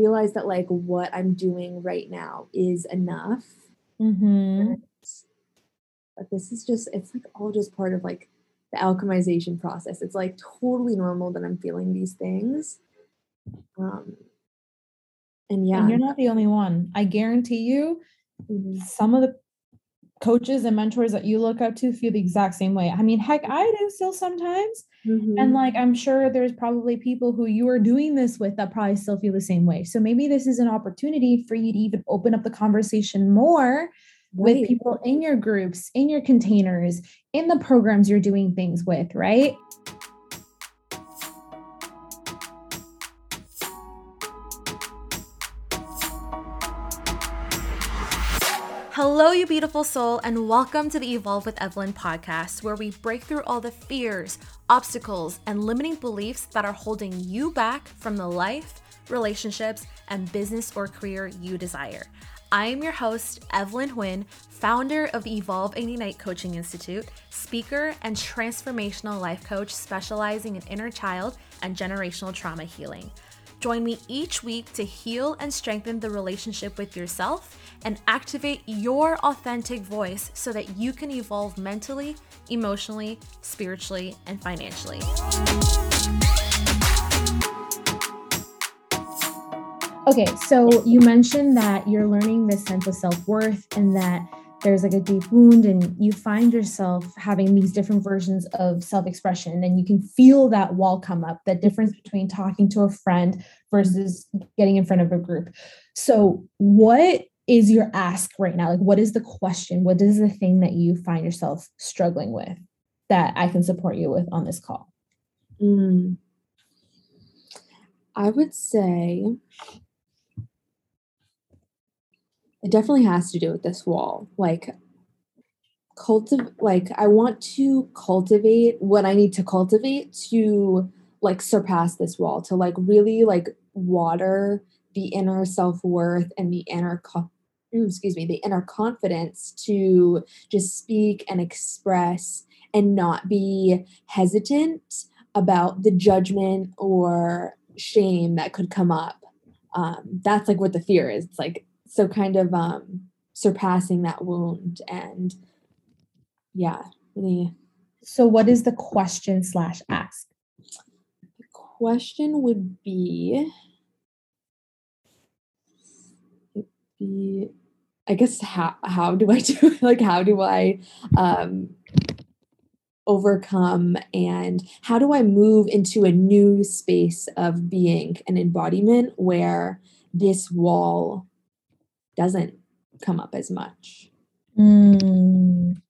realize that like what I'm doing right now is enough. Mm-hmm. But this is just it's like all just part of like the alchemization process. It's like totally normal that I'm feeling these things. Um and yeah. And you're not the only one. I guarantee you Mhm. some of the coaches and mentors that you look up to feel the exact same way. I mean, heck, I do still sometimes. And Mhm. like, I'm sure there's probably people who you are doing this with that probably still feel the same way. So maybe this is an opportunity for you to even open up the conversation more with people in your groups, in your containers, in the programs you're doing things with, right? Hello, you beautiful soul, and welcome to the Evolve with Evelyn podcast, where we break through all the fears, obstacles, and limiting beliefs that are holding you back from the life, relationships, and business or career you desire. I am your host, Evelyn Huynh, founder of Evolve Ignite Coaching Institute, speaker, and transformational life coach specializing in inner child and generational trauma healing. Join me each week to heal and strengthen the relationship with yourself and activate your authentic voice so that you can evolve mentally, emotionally, spiritually, and financially. Okay, so you mentioned that you're learning this sense of self worth and that there's like a deep wound, and you find yourself having these different versions of self expression, and you can feel that wall come up, that difference between talking to a friend versus getting in front of a group. So, what is your ask right now? Like, what is the question? What is the thing that you find yourself struggling with that I can support you with on this call? Mm. I would say it definitely has to do with this wall. Like cultivate like I want to cultivate what I need to cultivate to like surpass this wall, to like really like water the inner self-worth and the inner co- mm, excuse me, the inner confidence to just speak and express and not be hesitant about the judgment or shame that could come up. Um, that's like what the fear is. It's like so kind of um, surpassing that wound and yeah, really. So, what is the question slash ask? The question would be, be, I guess how how do I do like how do I um, overcome and how do I move into a new space of being an embodiment where this wall doesn't come up as much Mm.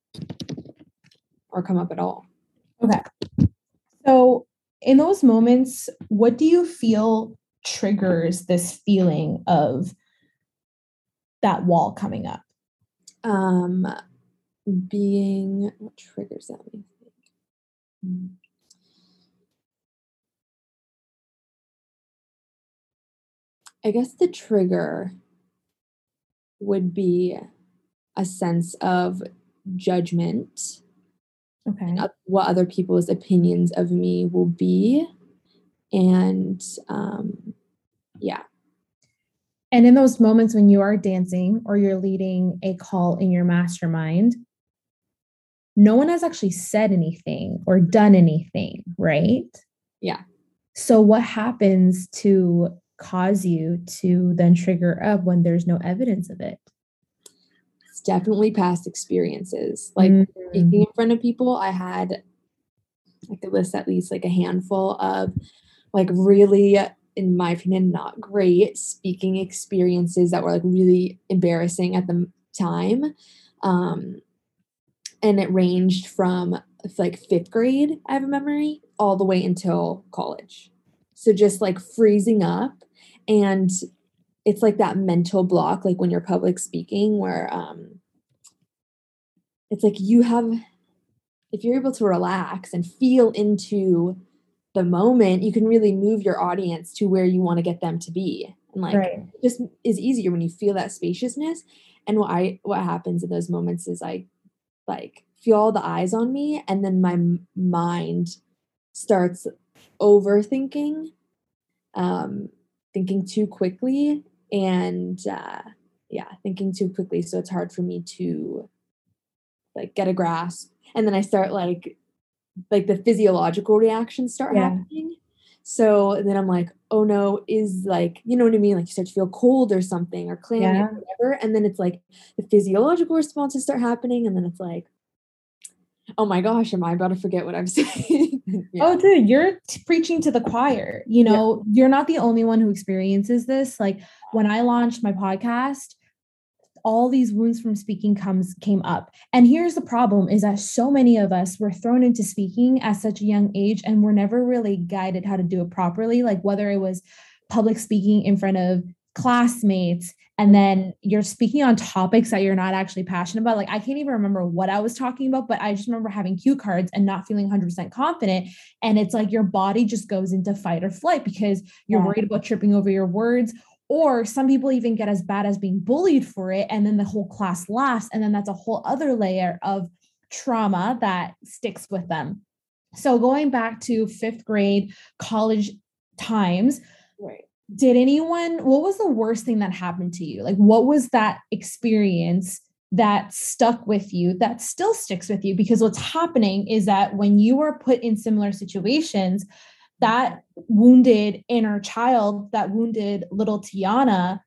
or come up at all. Okay. So, in those moments, what do you feel triggers this feeling of that wall coming up? Um, being what triggers that? Me think. Hmm. I guess the trigger would be a sense of judgment Okay. what other people's opinions of me will be and um yeah And in those moments when you are dancing or you're leading a call in your mastermind, no one has actually said anything or done anything, right? Yeah. So, what happens to cause you to then trigger up when there's no evidence of it? it's definitely past experiences like Mm. speaking in front of people i had i could list at least like a handful of like really in my opinion not great speaking experiences that were like really embarrassing at the time um and it ranged from like fifth grade i have a memory all the way until college so just like freezing up and it's like that mental block like when you're public speaking where um it's like you have if you're able to relax and feel into the moment you can really move your audience to where you want to get them to be and like Right. it just is easier when you feel that spaciousness and what i what happens in those moments is i like feel all the eyes on me and then my mind starts overthinking um thinking too quickly and uh, yeah, thinking too quickly. So it's hard for me to like get a grasp. And then I start like like the physiological reactions start Yeah. happening. So then I'm like, oh no, is like, you know what I mean? Like you start to feel cold or something or clammy Yeah. or whatever. And then it's like the physiological responses start happening. And then it's like, oh my gosh, am I about to forget what I'm saying? yeah. Oh, dude, you're t- preaching to the choir. You know, you're not the only one who experiences this. Like when I launched my podcast, all these wounds from speaking comes came up. And here's the problem is that so many of us were thrown into speaking at such a young age and we're never really guided how to do it properly, like whether it was public speaking in front of classmates and then you're speaking on topics that you're not actually passionate about. Like I can't even remember what I was talking about, but I just remember having cue cards and not feeling 100% confident and it's like your body just goes into fight or flight because you're Yeah. worried about tripping over your words or some people even get as bad as being bullied for it and then the whole class laughs and then that's a whole other layer of trauma that sticks with them so going back to fifth grade college times Right. Did anyone what was the worst thing that happened to you? Like what was that experience that stuck with you that still sticks with you? Because what's happening is that when you are put in similar situations that wounded inner child that wounded little tiana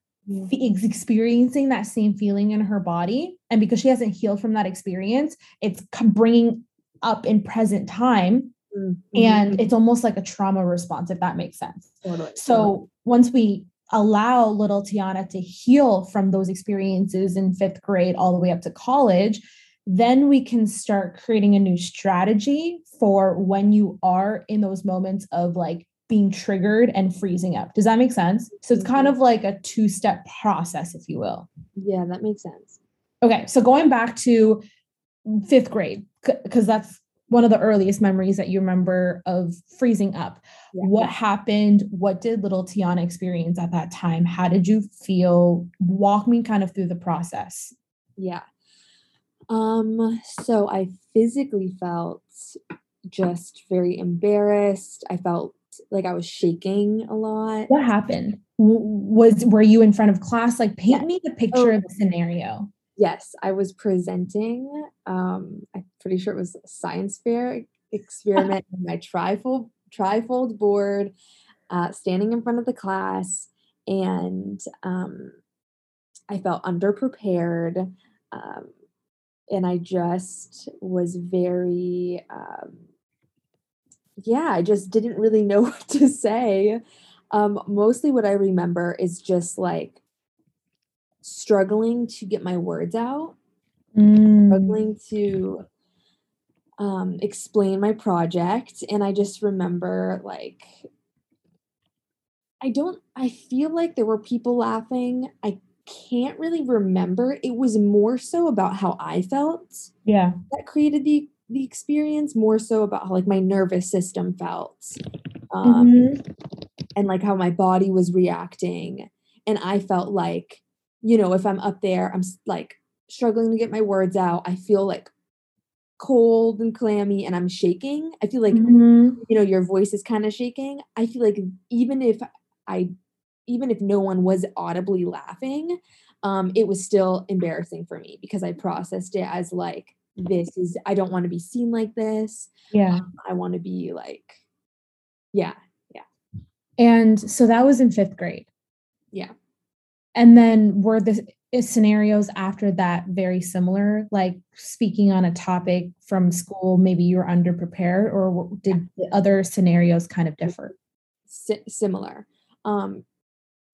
is experiencing that same feeling in her body and because she hasn't healed from that experience it's bringing up in present time Mhm. and it's almost like a trauma response if that makes sense. Totally, so once we allow little Tiana to heal from those experiences in fifth grade all the way up to college, then we can start creating a new strategy for when you are in those moments of like being triggered and freezing up. Does that make sense? So it's kind mm-hmm. of like a two step process, if you will. yeah, that makes sense. Okay, so going back to fifth grade, because that's one of the earliest memories that you remember of freezing up. Yeah. What happened? What did little Tiana experience at that time? How did you feel? Walk me kind of through the process. Yeah. Um, so I physically felt just very embarrassed. I felt like I was shaking a lot. What happened? Was were you in front of class? Like, paint Yeah. me the picture Oh. of the scenario. Yes, I was presenting. Um, I'm pretty sure it was a science fair experiment on my trifold trifold board, uh, standing in front of the class, and um, I felt underprepared. Um, and I just was very, um, yeah, I just didn't really know what to say. Um, mostly what I remember is just like struggling to get my words out, Mm. struggling to um, explain my project. And I just remember like, I don't, I feel like there were people laughing. I can't really remember. It was more so about how I felt Yeah. that created the the experience more so about how like my nervous system felt um, Mhm. and like how my body was reacting and i felt like you know if i'm up there i'm like struggling to get my words out i feel like cold and clammy and i'm shaking i feel like Mhm. you know your voice is kind of shaking i feel like even if i even if no one was audibly laughing um it was still embarrassing for me because i processed it as like this is i don't want to be seen like this Yeah. i want to be like yeah, yeah And so that was in fifth grade. Yeah. And then were the scenarios after that very similar? Like speaking on a topic from school, maybe you were underprepared, or did the other scenarios kind of differ? si- similar um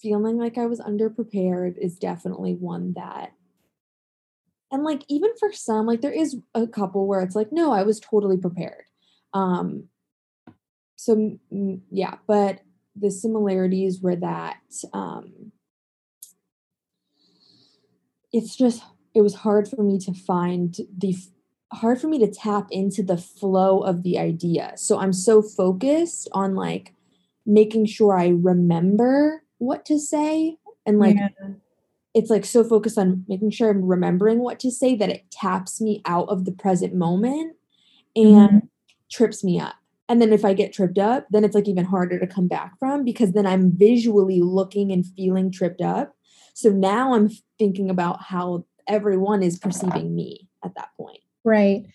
feeling like i was underprepared is definitely one that and like even for some like there is a couple where it's like no i was totally prepared um so yeah but the similarities were that um it's just it was hard for me to find the hard for me to tap into the flow of the idea so i'm so focused on like making sure i remember what to say and like Yeah. it's like so focused on making sure i'm remembering what to say that it taps me out of the present moment and Mhm. trips me up And then if I get tripped up, then it's like even harder to come back from because then I'm visually looking and feeling tripped up. So now I'm thinking about how everyone is perceiving me at that point. Right.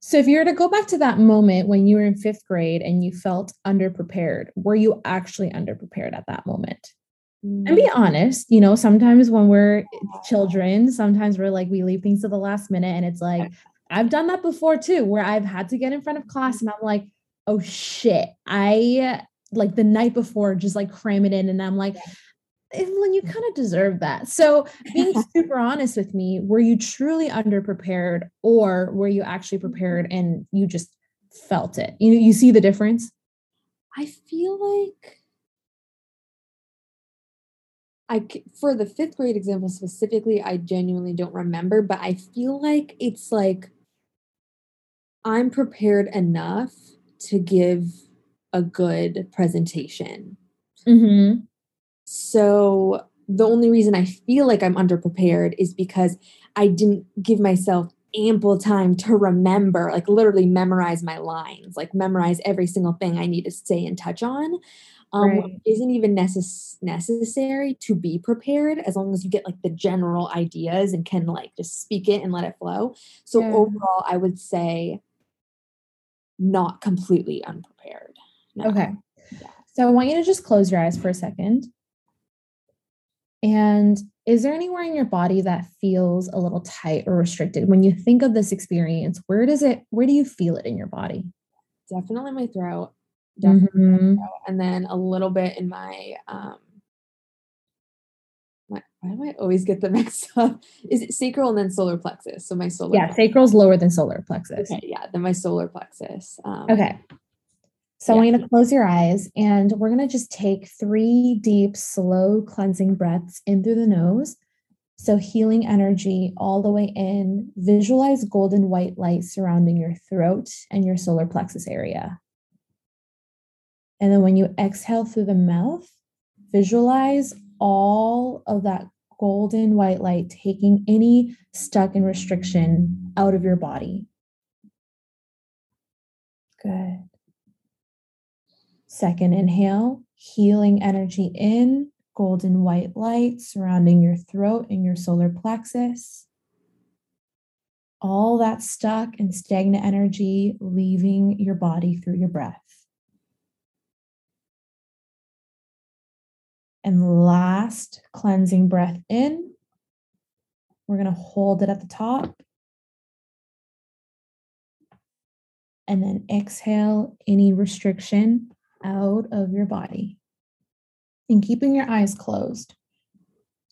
So if you were to go back to that moment when you were in fifth grade and you felt underprepared, were you actually underprepared at that moment? And be mm. honest, you know, sometimes when we're children, sometimes we're like, we leave things to the last minute. And it's like, I've done that before too, where I've had to get in front of class and I'm like, oh shit, I like the night before just like cram it in. And I'm like, Evelyn, you kind of deserve that. So, being super honest with me, were you truly underprepared or were you actually prepared and you just felt it? You you see the difference? I feel like I for the 5th grade example specifically, I genuinely don't remember, but I feel like it's like I'm prepared enough to give a good presentation. Mm-hmm. So the only reason I feel like I'm underprepared is because I didn't give myself ample time to remember, like literally memorize my lines, like memorize every single thing I need to say and touch on. Um, right. isn't even necess- necessary to be prepared as long as you get like the general ideas and can like just speak it and let it flow. So yeah. overall, I would say not completely unprepared. No. Okay. Yeah. So I want you to just close your eyes for a second. And is there anywhere in your body that feels a little tight or restricted when you think of this experience? Where does it, where do you feel it in your body? Definitely my throat. Definitely mm-hmm. my throat. And then a little bit in my, um, my, why do I always get them mixed up? Is it sacral and then solar plexus? So my solar. Yeah, plexus. sacral's lower than solar plexus. Okay, yeah, then my solar plexus. Um, okay. So yeah. I want you to close your eyes and we're going to just take three deep, slow cleansing breaths in through the nose. So healing energy all the way in. Visualize golden white light surrounding your throat and your solar plexus area. And then when you exhale through the mouth, visualize all of that golden white light taking any stuck and restriction out of your body. Good. Second inhale, healing energy in, golden white light surrounding your throat and your solar plexus. All that stuck and stagnant energy leaving your body through your breath. And last cleansing breath in. We're going to hold it at the top. And then exhale any restriction out of your body and keeping your eyes closed.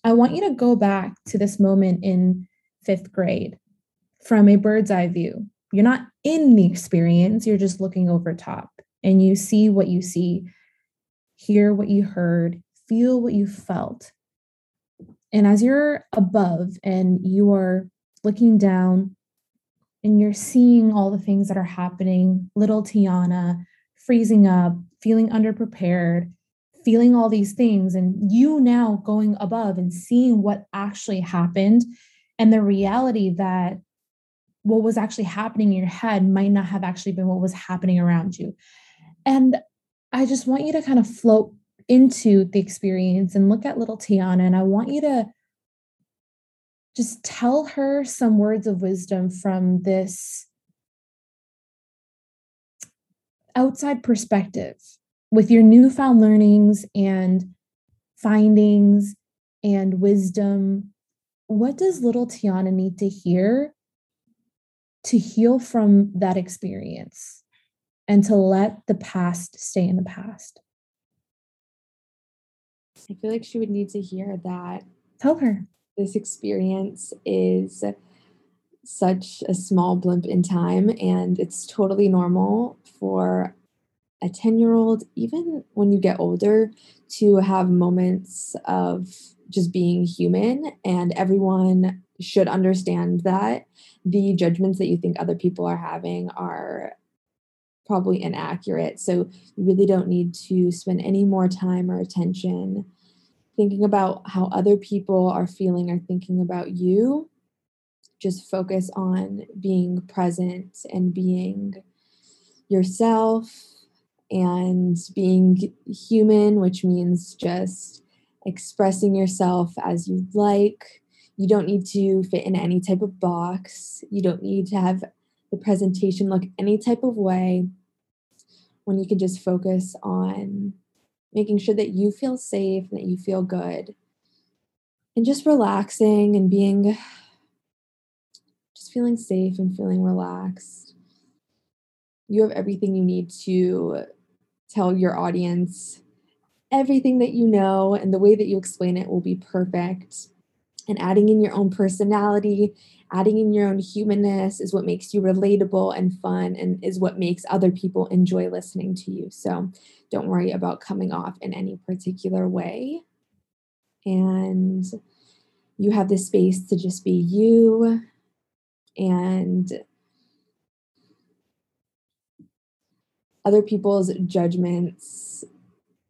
I want you to go back to this moment in fifth grade from a bird's eye view. You're not in the experience, you're just looking over top and you see what you see, hear what you heard, feel what you felt. And as you're above and you are looking down and you're seeing all the things that are happening, little Tiana freezing up, feeling underprepared, feeling all these things, and you now going above and seeing what actually happened and the reality that what was actually happening in your head might not have actually been what was happening around you. And I just want you to kind of float into the experience and look at little Tiana. And I want you to just tell her some words of wisdom from this outside perspective with your newfound learnings and findings and wisdom, what does little Tiana need to hear to heal from that experience and to let the past stay in the past? I feel like she would need to hear that. Tell her. This experience is such a small blimp in time, and it's totally normal for a 10 year old, even when you get older, to have moments of just being human. And everyone should understand that the judgments that you think other people are having are probably inaccurate. So you really don't need to spend any more time or attention thinking about how other people are feeling or thinking about you. Just focus on being present and being yourself and being human, which means just expressing yourself as you like. You don't need to fit in any type of box. You don't need to have the presentation look any type of way when you can just focus on making sure that you feel safe, and that you feel good, and just relaxing and being feeling safe and feeling relaxed. You have everything you need to tell your audience everything that you know, and the way that you explain it will be perfect. And adding in your own personality, adding in your own humanness is what makes you relatable and fun and is what makes other people enjoy listening to you. So don't worry about coming off in any particular way. And you have the space to just be you and other people's judgments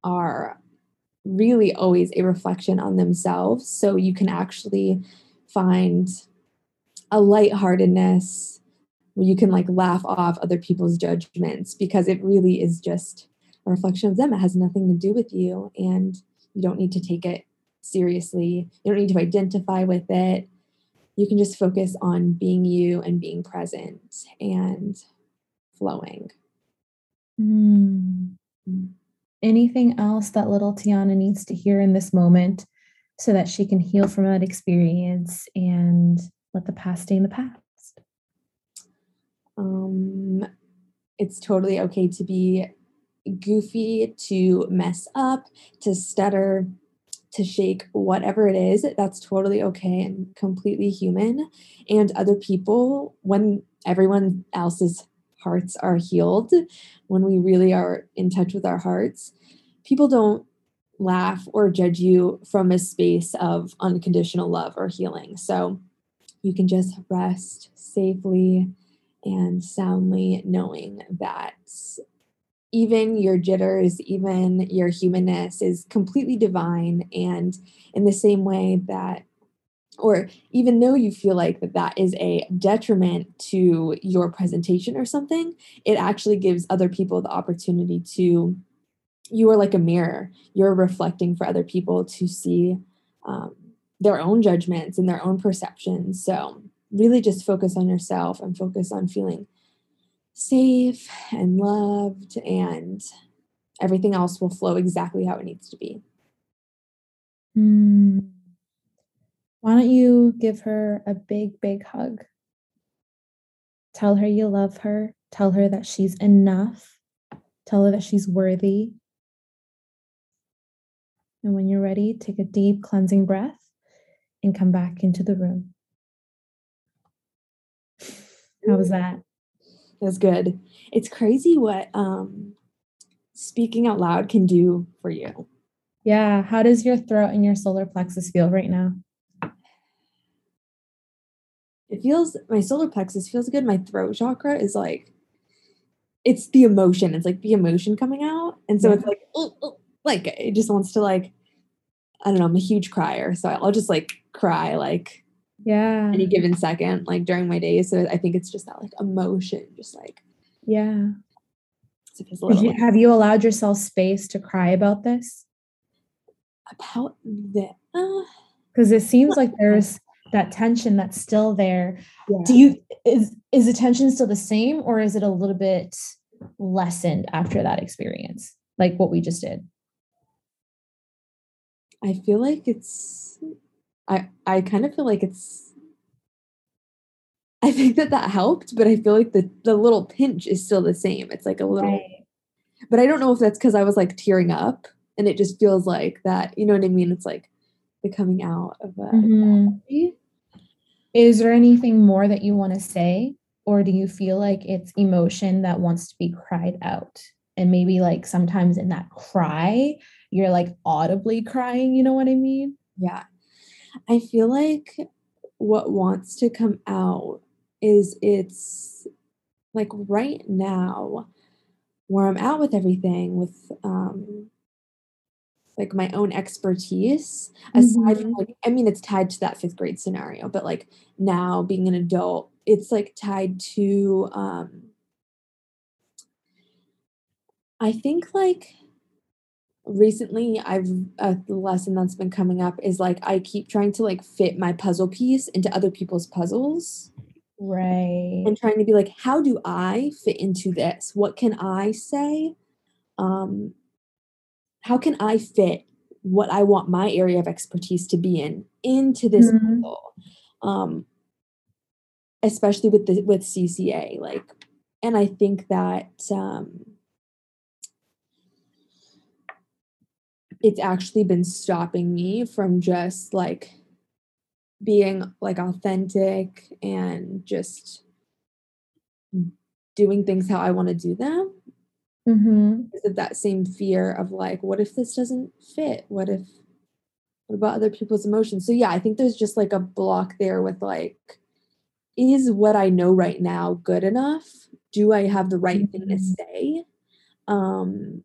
are really always a reflection on themselves. So you can actually find a lightheartedness where you can like laugh off other people's judgments because it really is just a reflection of them. It has nothing to do with you and you don't need to take it seriously. You don't need to identify with it. You can just focus on being you and being present and flowing. Mm. Anything else that little Tiana needs to hear in this moment so that she can heal from that experience and let the past stay in the past? Um, it's totally okay to be goofy, to mess up, to stutter, to shake, whatever it is. That's totally okay and completely human. And other people, when everyone else's hearts are healed, when we really are in touch with our hearts, people don't laugh or judge you from a space of unconditional love or healing. So you can just rest safely and soundly knowing that even your jitters, even your humanness is completely divine. And in the same way that or even though you feel like that that is a detriment to your presentation or something it actually gives other people the opportunity to you are like a mirror you're reflecting for other people to see um, their own judgments and their own perceptions so really just focus on yourself and focus on feeling safe and loved and everything else will flow exactly how it needs to be mm. Why don't you give her a big, big hug? Tell her you love her. Tell her that she's enough. Tell her that she's worthy. And when you're ready, take a deep cleansing breath and come back into the room. How was that? That's good. It's crazy what um, speaking out loud can do for you. Yeah. How does your throat and your solar plexus feel right now? it feels my solar plexus feels good. My throat chakra is like it's the emotion. It's like the emotion coming out. And so yeah. it's like oh, oh, like it just wants to like I don't know, I'm a huge crier. So I'll just like cry like yeah any given second like during my days. So I think it's just that like emotion, just like yeah. You, have you allowed yourself space to cry about this? About that? Because uh, it seems like there's that tension that's still there yeah. do you is is the tension still the same or is it a little bit lessened after that experience like what we just did i feel like it's i i kind of feel like it's i think that that helped but i feel like the the little pinch is still the same it's like a little right. but i don't know if that's because i was like tearing up and it just feels like that you know what i mean it's like the coming out of a mm-hmm. Is there anything more that you want to say? Or do you feel like it's emotion that wants to be cried out? And maybe like sometimes in that cry, you're like audibly crying, you know what I mean? Yeah. I feel like what wants to come out is it's like right now where I'm at with everything with um like my own expertise aside mm-hmm. from like i mean it's tied to that fifth grade scenario but like now being an adult it's like tied to um I think like recently I've a lesson that's been coming up is like I keep trying to like fit my puzzle piece into other people's puzzles. Right. And trying to be like, how do I fit into this? What can I say? Um, how can I fit what I want my area of expertise to be in into this Mhm. puzzle? Um, especially with the with CCA, like, and I think that um, it's actually been stopping me from just like being like authentic and just doing things how I want to do them Mm-hmm. of that same fear of like, what if this doesn't fit? What if, what about other people's emotions? So, yeah, I think there's just like a block there with like, is what I know right now good enough? Do I have the right thing to Mhm. say? Um,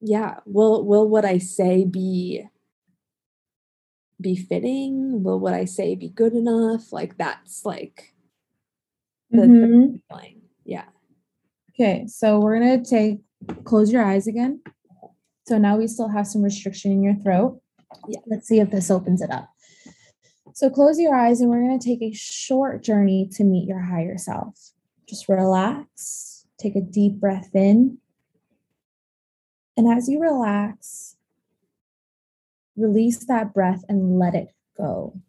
yeah, will will what I say be be fitting? Will what I say be good enough? Like that's like the, the Mhm. feeling. Yeah. Okay, so we're gonna take close your eyes again. So now we still have some restriction in your throat. Yeah. Let's see if this opens it up. So close your eyes and we're gonna take a short journey to meet your higher self. Just relax, take a deep breath in. And as you relax, release that breath and let it go.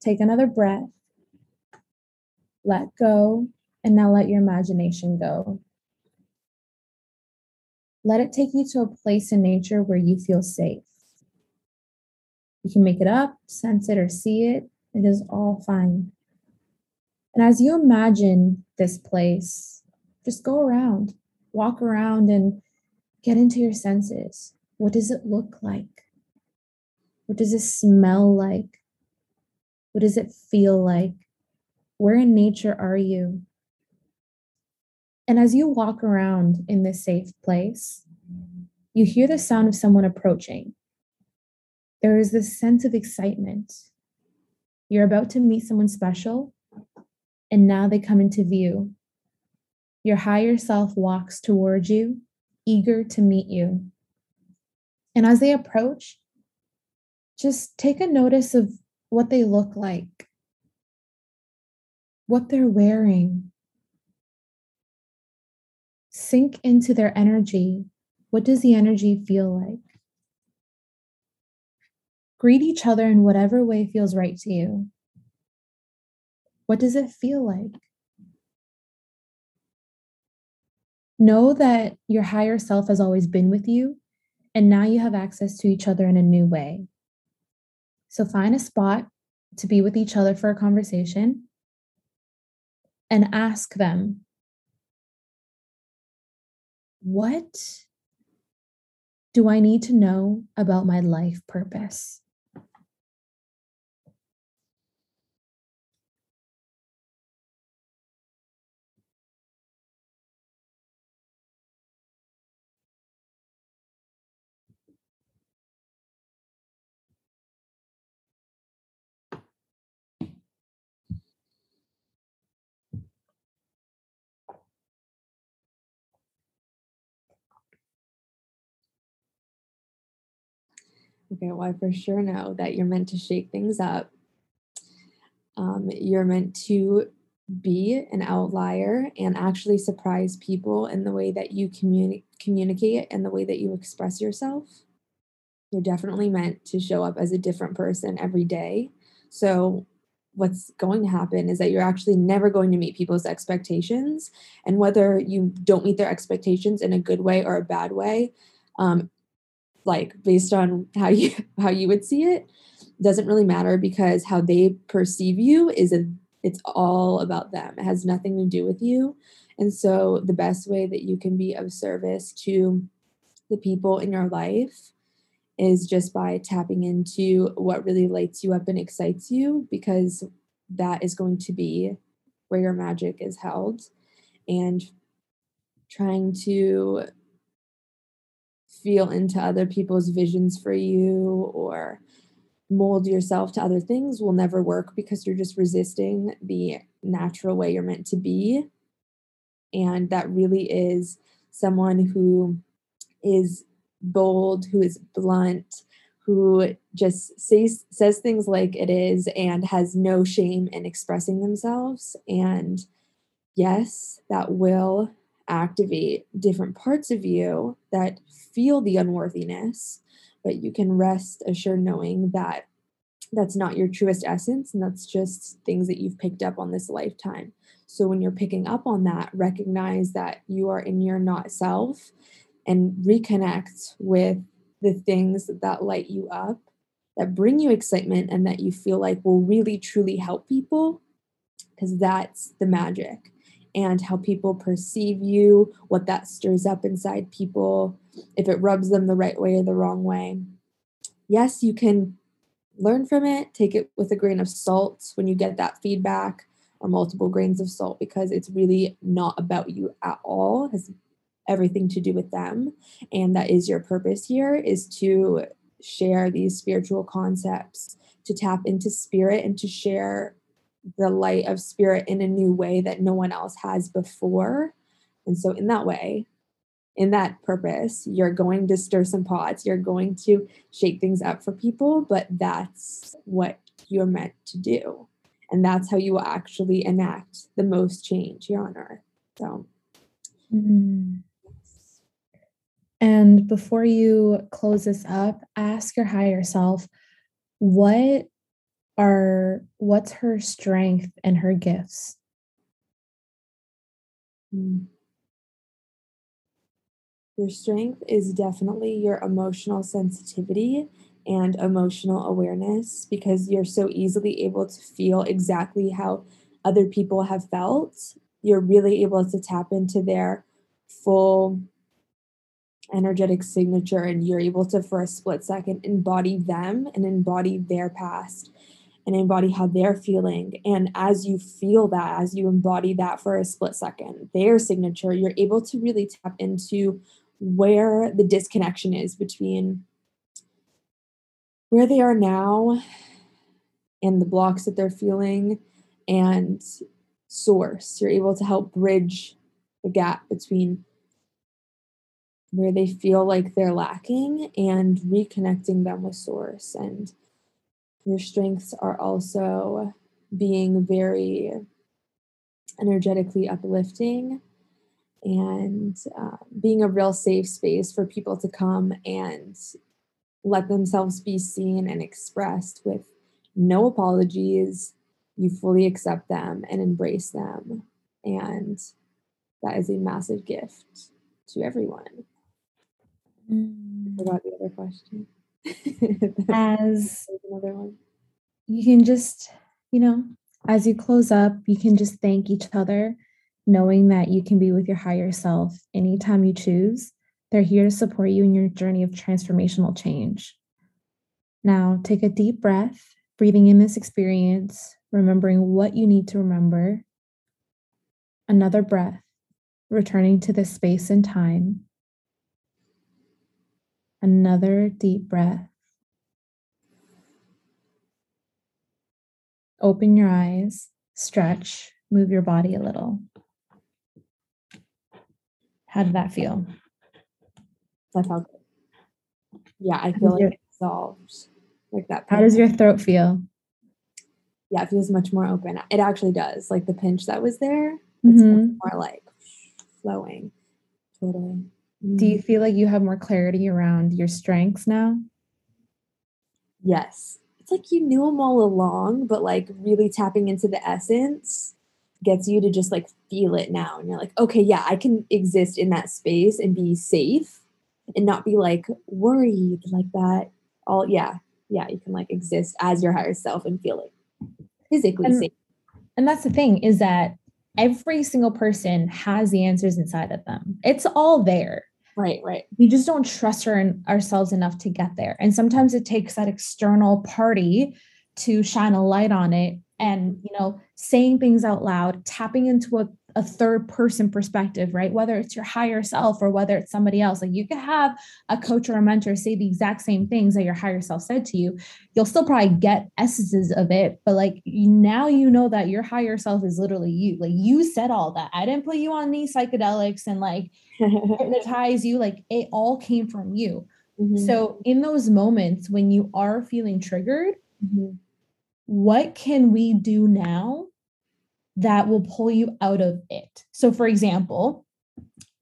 Take another breath, let go, and now let your imagination go. Let it take you to a place in nature where you feel safe. You can make it up, sense it, or see it. It is all fine. And as you imagine this place, just go around, walk around, and get into your senses. What does it look like? What does it smell like? What does it feel like? Where in nature are you? And as you walk around in this safe place, you hear the sound of someone approaching. There is this sense of excitement. You're about to meet someone special, and now they come into view. Your higher self walks towards you, eager to meet you. And as they approach, just take a notice of what they look like, what they're wearing. Sink into their energy. What does the energy feel like? Greet each other in whatever way feels right to you. What does it feel like? Know that your higher self has always been with you, and now you have access to each other in a new way. So find a spot to be with each other for a conversation and ask them, What do I need to know about my life purpose? Okay, well, I for sure know that you're meant to shake things up. Um, you're meant to be an outlier and actually surprise people in the way that you communi- communicate and the way that you express yourself. You're definitely meant to show up as a different person every day. So, what's going to happen is that you're actually never going to meet people's expectations. And whether you don't meet their expectations in a good way or a bad way, um, like based on how you how you would see it doesn't really matter because how they perceive you is a it's all about them. It has nothing to do with you. And so the best way that you can be of service to the people in your life is just by tapping into what really lights you up and excites you because that is going to be where your magic is held. And trying to feel into other people's visions for you or mold yourself to other things will never work because you're just resisting the natural way you're meant to be. And that really is someone who is bold, who is blunt, who just says says things like it is and has no shame in expressing themselves and yes that will activate different parts of you that feel the unworthiness but you can rest assured knowing that that's not your truest essence and that's just things that you've picked up on this lifetime so when you're picking up on that recognize that you are in your not self and reconnect with the things that light you up, that bring you excitement, and that you feel like will really truly help people, because that's the magic. And how people perceive you, what that stirs up inside people, if it rubs them the right way or the wrong way. Yes, you can learn from it, take it with a grain of salt when you get that feedback, or multiple grains of salt, because it's really not about you at all. It has everything to do with them and that is your purpose here is to share these spiritual concepts to tap into spirit and to share the light of spirit in a new way that no one else has before. And so in that way in that purpose you're going to stir some pots you're going to shake things up for people but that's what you're meant to do. And that's how you will actually enact the most change here on earth. So. Mm-hmm. And before you close this up, ask your higher self what are what's her strength and her gifts? Hmm. Your strength is definitely your emotional sensitivity and emotional awareness because you're so easily able to feel exactly how other people have felt. You're really able to tap into their full energetic signature and you're able to for a split second embody them and embody their past and embody how they're feeling. And as you feel that as you embody that for a split second their signature you're able to really tap into where the disconnection is between where they are now and the blocks that they're feeling and source. You're able to help bridge the gap between where they feel like they're lacking and reconnecting them with source. And your strengths are also being very energetically uplifting and uh, being a real safe space for people to come and let themselves be seen and expressed with no apologies. You fully accept them and embrace them. And that is a massive gift to everyone. Mm. Forgot the other question. as another one. You can just, you know, as you close up, you can just thank each other, knowing that you can be with your higher self anytime you choose. They're here to support you in your journey of transformational change. Now, take a deep breath, breathing in this experience, remembering what you need to remember. Another breath, returning to this space and time. Another deep breath. Open your eyes, stretch, move your body a little. How did that feel? That felt good. Yeah, I feel like your, it dissolved. Like that. How does your throat feel? Yeah, it feels much more open. It actually does. Like the pinch that was there, it's mm-hmm. more like flowing. Totally. Do you mm. feel like you have more clarity around your strengths now? Yes. It's like you knew them all along, but like really tapping into the essence gets you to just like feel it now. And you're like, okay, yeah, I can exist in that space and be safe and not be like worried like that. All, yeah, yeah, you can like exist as your higher self and feel it physically and, safe. And that's the thing is that every single person has the answers inside of them. It's all there. Right, right. We just don't trust our, ourselves enough to get there. And sometimes it takes that external party to shine a light on it and, you know, saying things out loud, tapping into a, a third person perspective, right? Whether it's your higher self or whether it's somebody else. Like you could have a coach or a mentor say the exact same things that your higher self said to you. You'll still probably get essences of it, but like now you know that your higher self is literally you. Like you said all that. I didn't put you on these psychedelics and like hypnotize you. Like it all came from you. Mm-hmm. So in those moments when you are feeling triggered, mm-hmm. what can we do now that will pull you out of it. So, for example,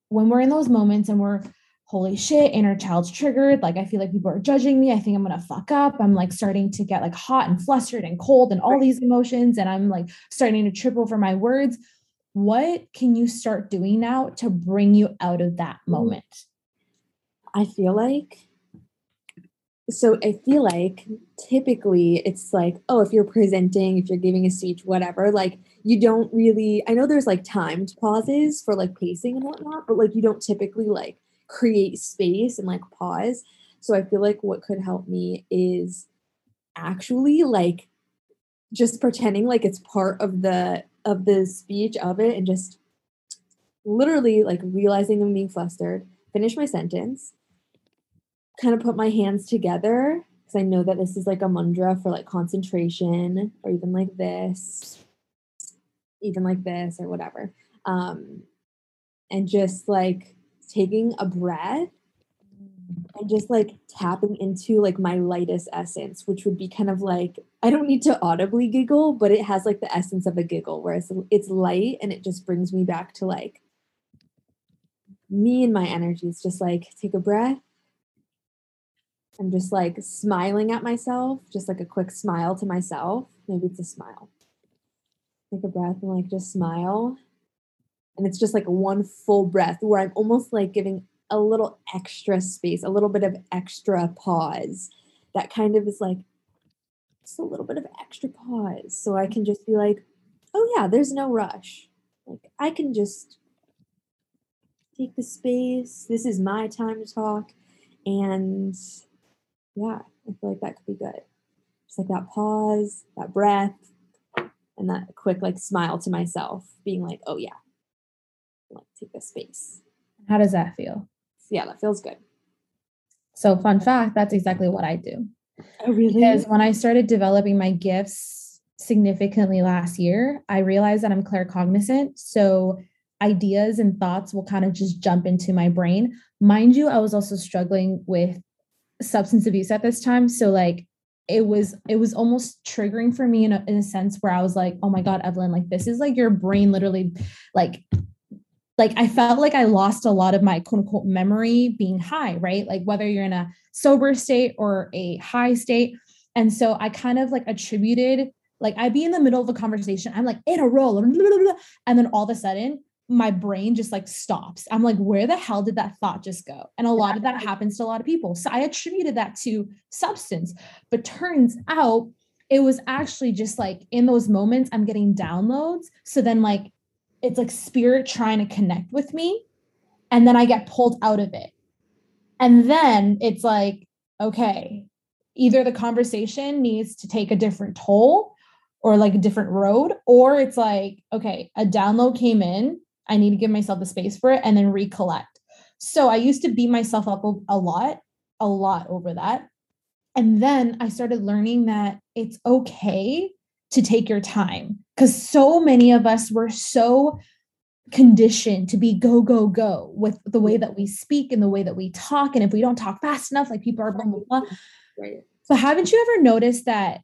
when we're in those moments and we're, holy shit, inner child's triggered, like I feel like people are judging me, I think I'm gonna fuck up. I'm like starting to get like hot and flustered and cold and all these emotions, and I'm like starting to trip over my words. What can you start doing now to bring you out of that moment? I feel like so I feel like typically it's like, oh, if you're presenting, if you're giving a speech, whatever, like you don't really, I know there's like timed pauses for like pacing and whatnot, but like you don't typically like create space and like pause. So I feel like what could help me is actually like just pretending like it's part of the of the speech of it and just literally like realizing I'm being flustered, finish my sentence, kind of put my hands together because I know that this is like a mudra for like concentration or even like this, even like this or whatever. Um, and just like taking a breath and just like tapping into like my lightest essence, which would be kind of like I don't need to audibly giggle, but it has like the essence of a giggle, where it's, it's light and it just brings me back to like me and my energy. It's just like take a breath I'm just like smiling at myself, just like a quick smile to myself. Maybe it's a smile. Take a breath and like just smile. And it's just like one full breath where I'm almost like giving a little extra space, a little bit of extra pause. That kind of is like just a little bit of extra pause. So I can just be like, oh yeah, there's no rush. Like I can just take the space. This is my time to talk. And yeah, I feel like that could be good. Just like that pause, that breath, and that quick like smile to myself, being like, oh yeah, like take the space. How does that feel? Yeah, that feels good. So, fun fact, that's exactly what I do. Oh, really? Because when I started developing my gifts significantly last year, I realized that I'm claircognizant. So, ideas and thoughts will kind of just jump into my brain. Mind you, I was also struggling with substance abuse at this time. So like it was it was almost triggering for me in a, in a sense where I was like, oh my God, Evelyn, like this is like your brain literally like like I felt like I lost a lot of my quote unquote memory being high, right? Like whether you're in a sober state or a high state. And so I kind of like attributed, like I'd be in the middle of a conversation, I'm like in a roll, and then all of a sudden my brain just like stops. I'm like, where the hell did that thought just go? And a lot of that happens to a lot of people. So I attributed that to substance, but turns out it was actually just like in those moments, I'm getting downloads. So then, like, it's like spirit trying to connect with me. And then I get pulled out of it. And then it's like, okay, either the conversation needs to take a different toll or like a different road, or it's like, okay, a download came in I need to give myself the space for it and then recollect. So I used to beat myself up a lot, a lot over that. And then I started learning that it's okay to take your time because so many of us were so conditioned to be go, go, go with the way that we speak and the way that we talk. And if we don't talk fast enough, like people are blah, blah, blah. Right. But haven't you ever noticed that?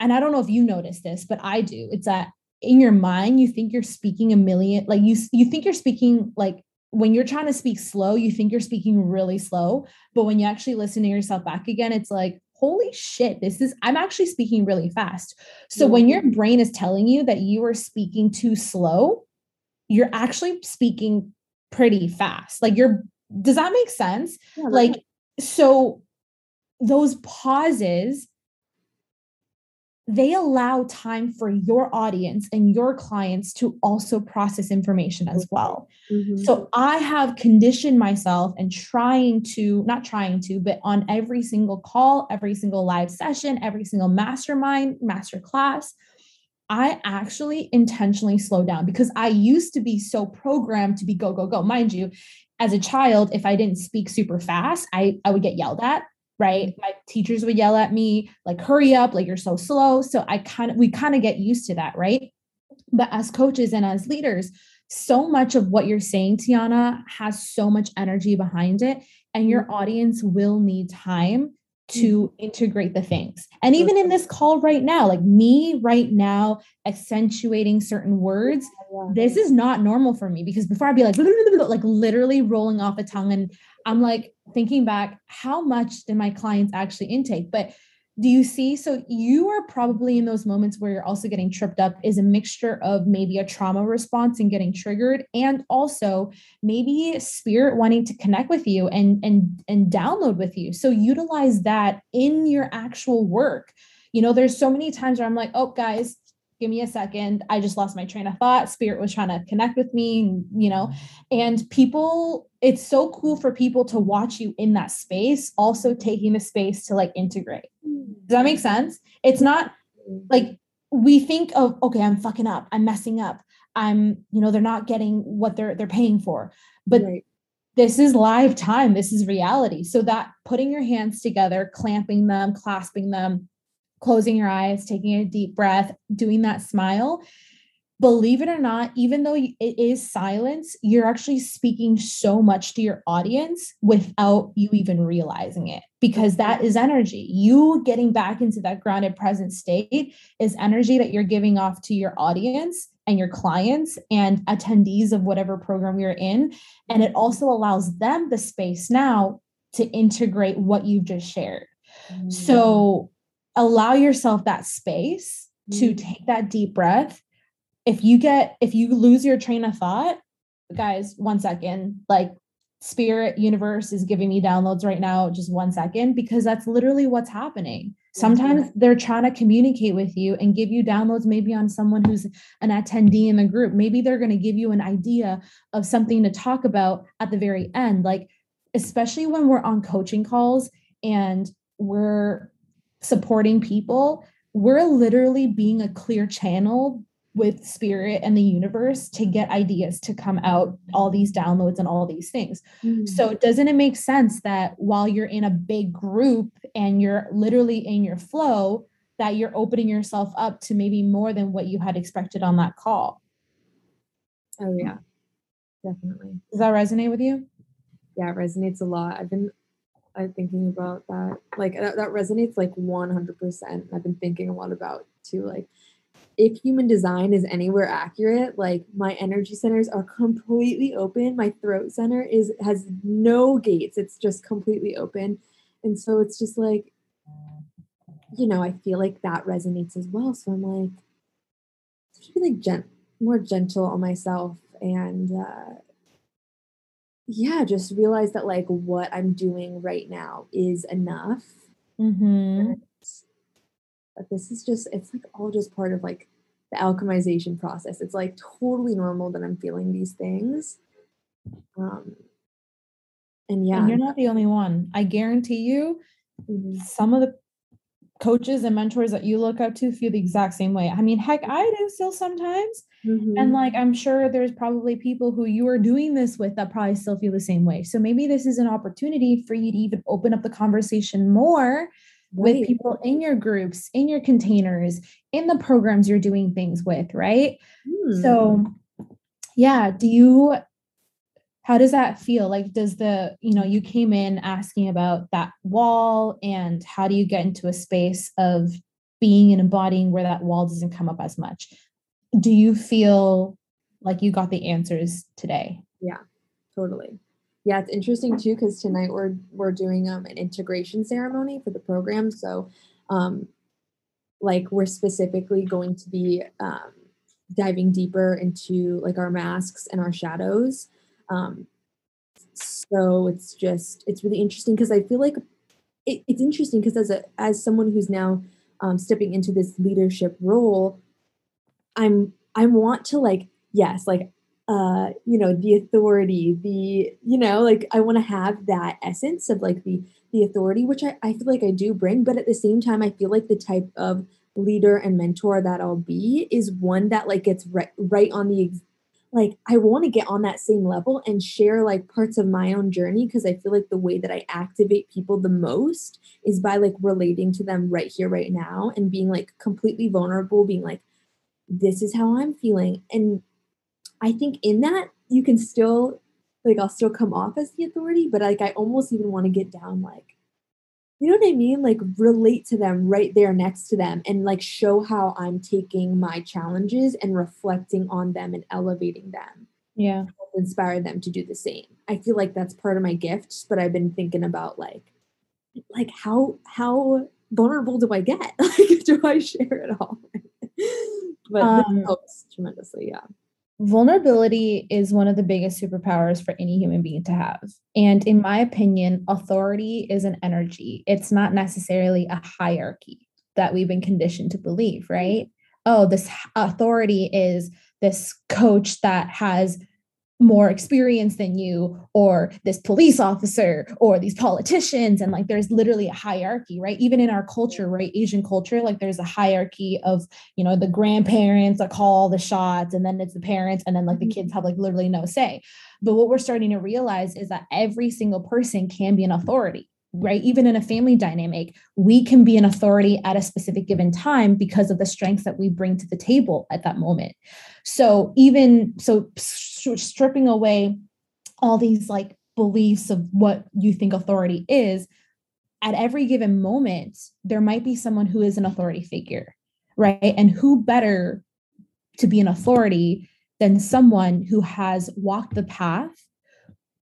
And I don't know if you notice this, but I do. It's that in your mind you think you're speaking a million like you you think you're speaking like when you're trying to speak slow you think you're speaking really slow but when you actually listen to yourself back again it's like holy shit this is i'm actually speaking really fast. So mm-hmm. when your brain is telling you that you are speaking too slow you're actually speaking pretty fast. Like you're does that make sense? Yeah, like so those pauses they allow time for your audience and your clients to also process information as well. Mm-hmm. So I have conditioned myself and trying to, not trying to, but on every single call, every single live session, every single mastermind, master class, I actually intentionally slow down because I used to be so programmed to be go, go, go. Mind you, as a child, if I didn't speak super fast, I, I would get yelled at, right? My teachers would yell at me, like, hurry up, like you're so slow. So I kind of, we kind of get used to that, right? But as coaches and as leaders, so much of what you're saying, Tiana, has so much energy behind it. And your mm-hmm. audience will need time to mm-hmm. integrate the things. And even in this call right now, like me right now accentuating certain words, this is not normal for me because before I'd be like, like literally rolling off a tongue. And I'm like thinking back, how much did my clients actually intake? But do you see so you are probably in those moments where you're also getting tripped up is a mixture of maybe a trauma response and getting triggered and also maybe spirit wanting to connect with you and and and download with you. So utilize that in your actual work. You know there's so many times where i'm like oh guys give me a second. I just lost my train of thought. Spirit was trying to connect with me you know? And people it's so cool for people to watch you in that space also taking the space to like integrate. Does that make sense? It's not like we think of okay i'm fucking up. I'm messing up. I'm you know they're not getting what they're they're paying for. But right. this is live time. This is reality. So that putting your hands together clamping them clasping them closing your eyes, taking a deep breath, doing that smile. Believe it or not, even though it is silence, you're actually speaking so much to your audience without you even realizing it because that is energy. You getting back into that grounded present state is energy that you're giving off to your audience and your clients and attendees of whatever program you're in. And it also allows them the space now to integrate what you've just shared. Mm-hmm. So allow yourself that space to mm. take that deep breath. If you get, if you lose your train of thought, guys, one second, like spirit universe is giving me downloads right now, just one second, because that's literally what's happening. Sometimes they're trying to communicate with you and give you downloads, maybe on someone who's an attendee in the group. Maybe they're going to give you an idea of something to talk about at the very end. Like, especially when we're on coaching calls and we're supporting people, we're literally being a clear channel with spirit and the universe to get ideas to come out all these downloads and all these things. Mm-hmm. So doesn't it make sense that while you're in a big group and you're literally in your flow that you're opening yourself up to maybe more than what you had expected on that call? Oh yeah. Definitely. Does that resonate with you? Yeah, it resonates a lot. I've been I'm thinking about that. Like that, that resonates like 100%. I've been thinking a lot about too. Like if human design is anywhere accurate, like my energy centers are completely open. My throat center is has no gates. It's just completely open. And so it's just like, you know, I feel like that resonates as well. So I'm like, just be like gent more gentle on myself and uh yeah, just realize that like what I'm doing right now is enough. Mm-hmm. But this is just, it's like all just part of like the alchemization process. It's like totally normal that I'm feeling these things. Um, and yeah. And you're not the only one. I guarantee you, mm-hmm. some of the coaches and mentors that you look up to feel the exact same way. I mean, heck, I do still sometimes. Mm-hmm. And like, I'm sure there's probably people who you are doing this with that probably still feel the same way. So maybe this is an opportunity for you to even open up the conversation more right. with people in your groups, in your containers, in the programs you're doing things with, right? Mm. So, yeah, do you how does that feel like does the you know you came in asking about that wall and how do you get into a space of being and embodying where that wall doesn't come up as much do you feel like you got the answers today yeah totally yeah it's interesting too because tonight we're we're doing um, an integration ceremony for the program so um like we're specifically going to be um diving deeper into like our masks and our shadows. Um, so it's just it's really interesting because I feel like it, it's interesting because as a as someone who's now um, stepping into this leadership role, I'm I want to like yes like uh you know the authority the you know like I want to have that essence of like the the authority which I, I feel like I do bring but at the same time I feel like the type of leader and mentor that I'll be is one that like gets right, right on the like I want to get on that same level and share like parts of my own journey because I feel like the way that I activate people the most is by like relating to them right here right now and being like completely vulnerable being like this is how I'm feeling and I think in that you can still like I'll still come off as the authority but like I almost even want to get down like you know what I mean? Like relate to them right there next to them and like show how I'm taking my challenges and reflecting on them and elevating them. Yeah. Inspire them to do the same. I feel like that's part of my gift, but I've been thinking about like like how how vulnerable do I get? Like do I share it all? but um, helps tremendously, yeah vulnerability is one of the biggest superpowers for any human being to have. And in my opinion, authority is an energy, it's not necessarily a hierarchy that we've been conditioned to believe, right? Oh, this authority is this coach that has more experience than you or this police officer or these politicians. And like there's literally a hierarchy right? Even in our culture right? Asian culture like there's a hierarchy of you know the grandparents that call the shots and then it's the parents and then like the mm-hmm. kids have like literally no say. But what we're starting to realize is that every single person can be an authority right? Even in a family dynamic, we can be an authority at a specific given time because of the strengths that we bring to the table at that moment. So, even so, stripping away all these like beliefs of what you think authority is, at every given moment, there might be someone who is an authority figure, right? And who better to be an authority than someone who has walked the path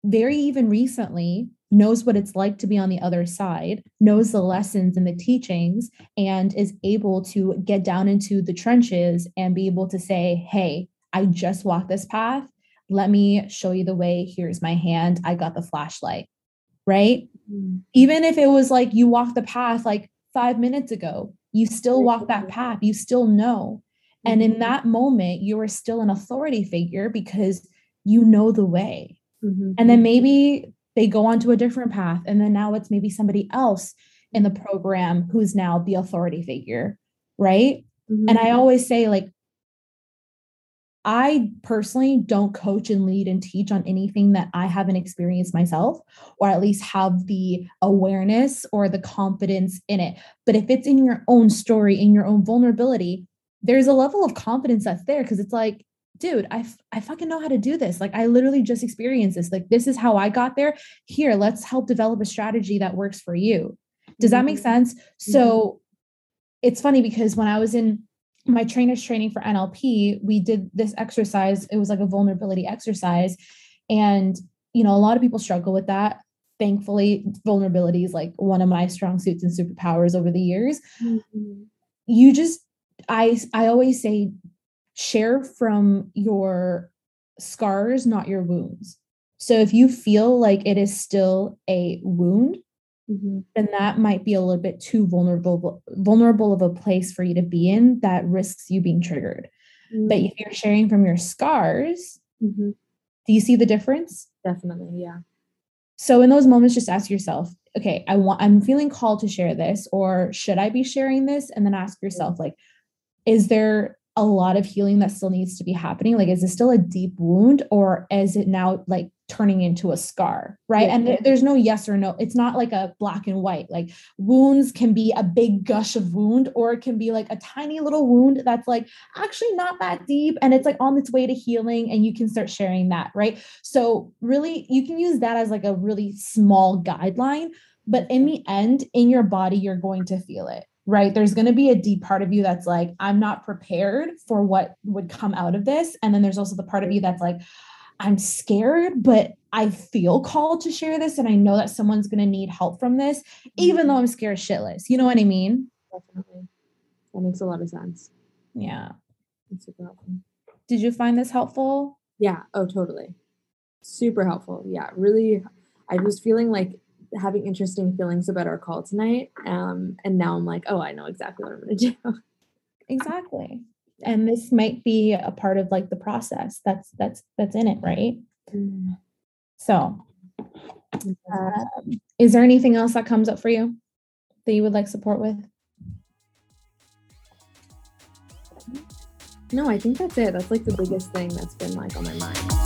very even recently knows what it's like to be on the other side, knows the lessons and the teachings, and is able to get down into the trenches and be able to say, Hey, I just walked this path. Let me show you the way. Here's my hand. I got the flashlight. Right. Mm-hmm. Even if it was like you walked the path like five minutes ago, you still walk that path. You still know. Mm-hmm. And in mm-hmm. that moment, you are still an authority figure because you know the way. Mm-hmm. And then maybe they go on to a different path and then now it's maybe somebody else in the program who's now the authority figure right mm-hmm. and i always say like I personally don't coach and lead and teach on anything that I haven't experienced myself, or at least have the awareness or the confidence in it. But if it's in your own story, in your own vulnerability, there's a level of confidence that's there because it's like, dude, I, I fucking know how to do this. Like, I literally just experienced this. Like, this is how I got there. Here, let's help develop a strategy that works for you. Does that make mm-hmm. sense? Mm-hmm. So it's funny because when I was in my trainer's training for NLP, we did this exercise. It was like a vulnerability exercise. And, you know, a lot of people struggle with that. Thankfully, vulnerability is like one of my strong suits and superpowers over the years. Mm-hmm. You just, I, I always say, share from your scars, not your wounds. So if you feel like it is still a wound, mm-hmm. then that might be a little bit too vulnerable vulnerable of a place for you to be in that risks you being triggered. Mm-hmm. But if you're sharing from your scars, mm-hmm. do you see the difference? Definitely, yeah. So in those moments just ask yourself, okay, I want I'm feeling called to share this or should I be sharing this? And then ask yourself like is there a lot of healing that still needs to be happening. Like is it still a deep wound or is it now like turning into a scar right? Yeah. and there's no yes or no. It's not like a black and white. Like wounds can be a big gush of wound or it can be like a tiny little wound that's like actually not that deep and it's like on its way to healing and you can start sharing that right? So really you can use that as like a really small guideline but in the end in your body you're going to feel it right? There's going to be a deep part of you that's like, I'm not prepared for what would come out of this. And then there's also the part of you that's like, I'm scared, but I feel called to share this. And I know that someone's going to need help from this, even though mm-hmm. I'm scared shitless. You know what I mean? Definitely. That makes a lot of sense. Yeah. That's super helpful. Did you find this helpful? Yeah. Oh, totally. Super helpful. Yeah. Really, I was feeling like having interesting feelings about our call tonight. Um, and now I'm like, oh, I know exactly what I'm going to do. exactly. And this might be a part of like the process that's that's that's in it, right? Mm. So, um, is there anything else that comes up for you that you would like support with? no, I think that's it. That's like the biggest thing that's been like on my mind.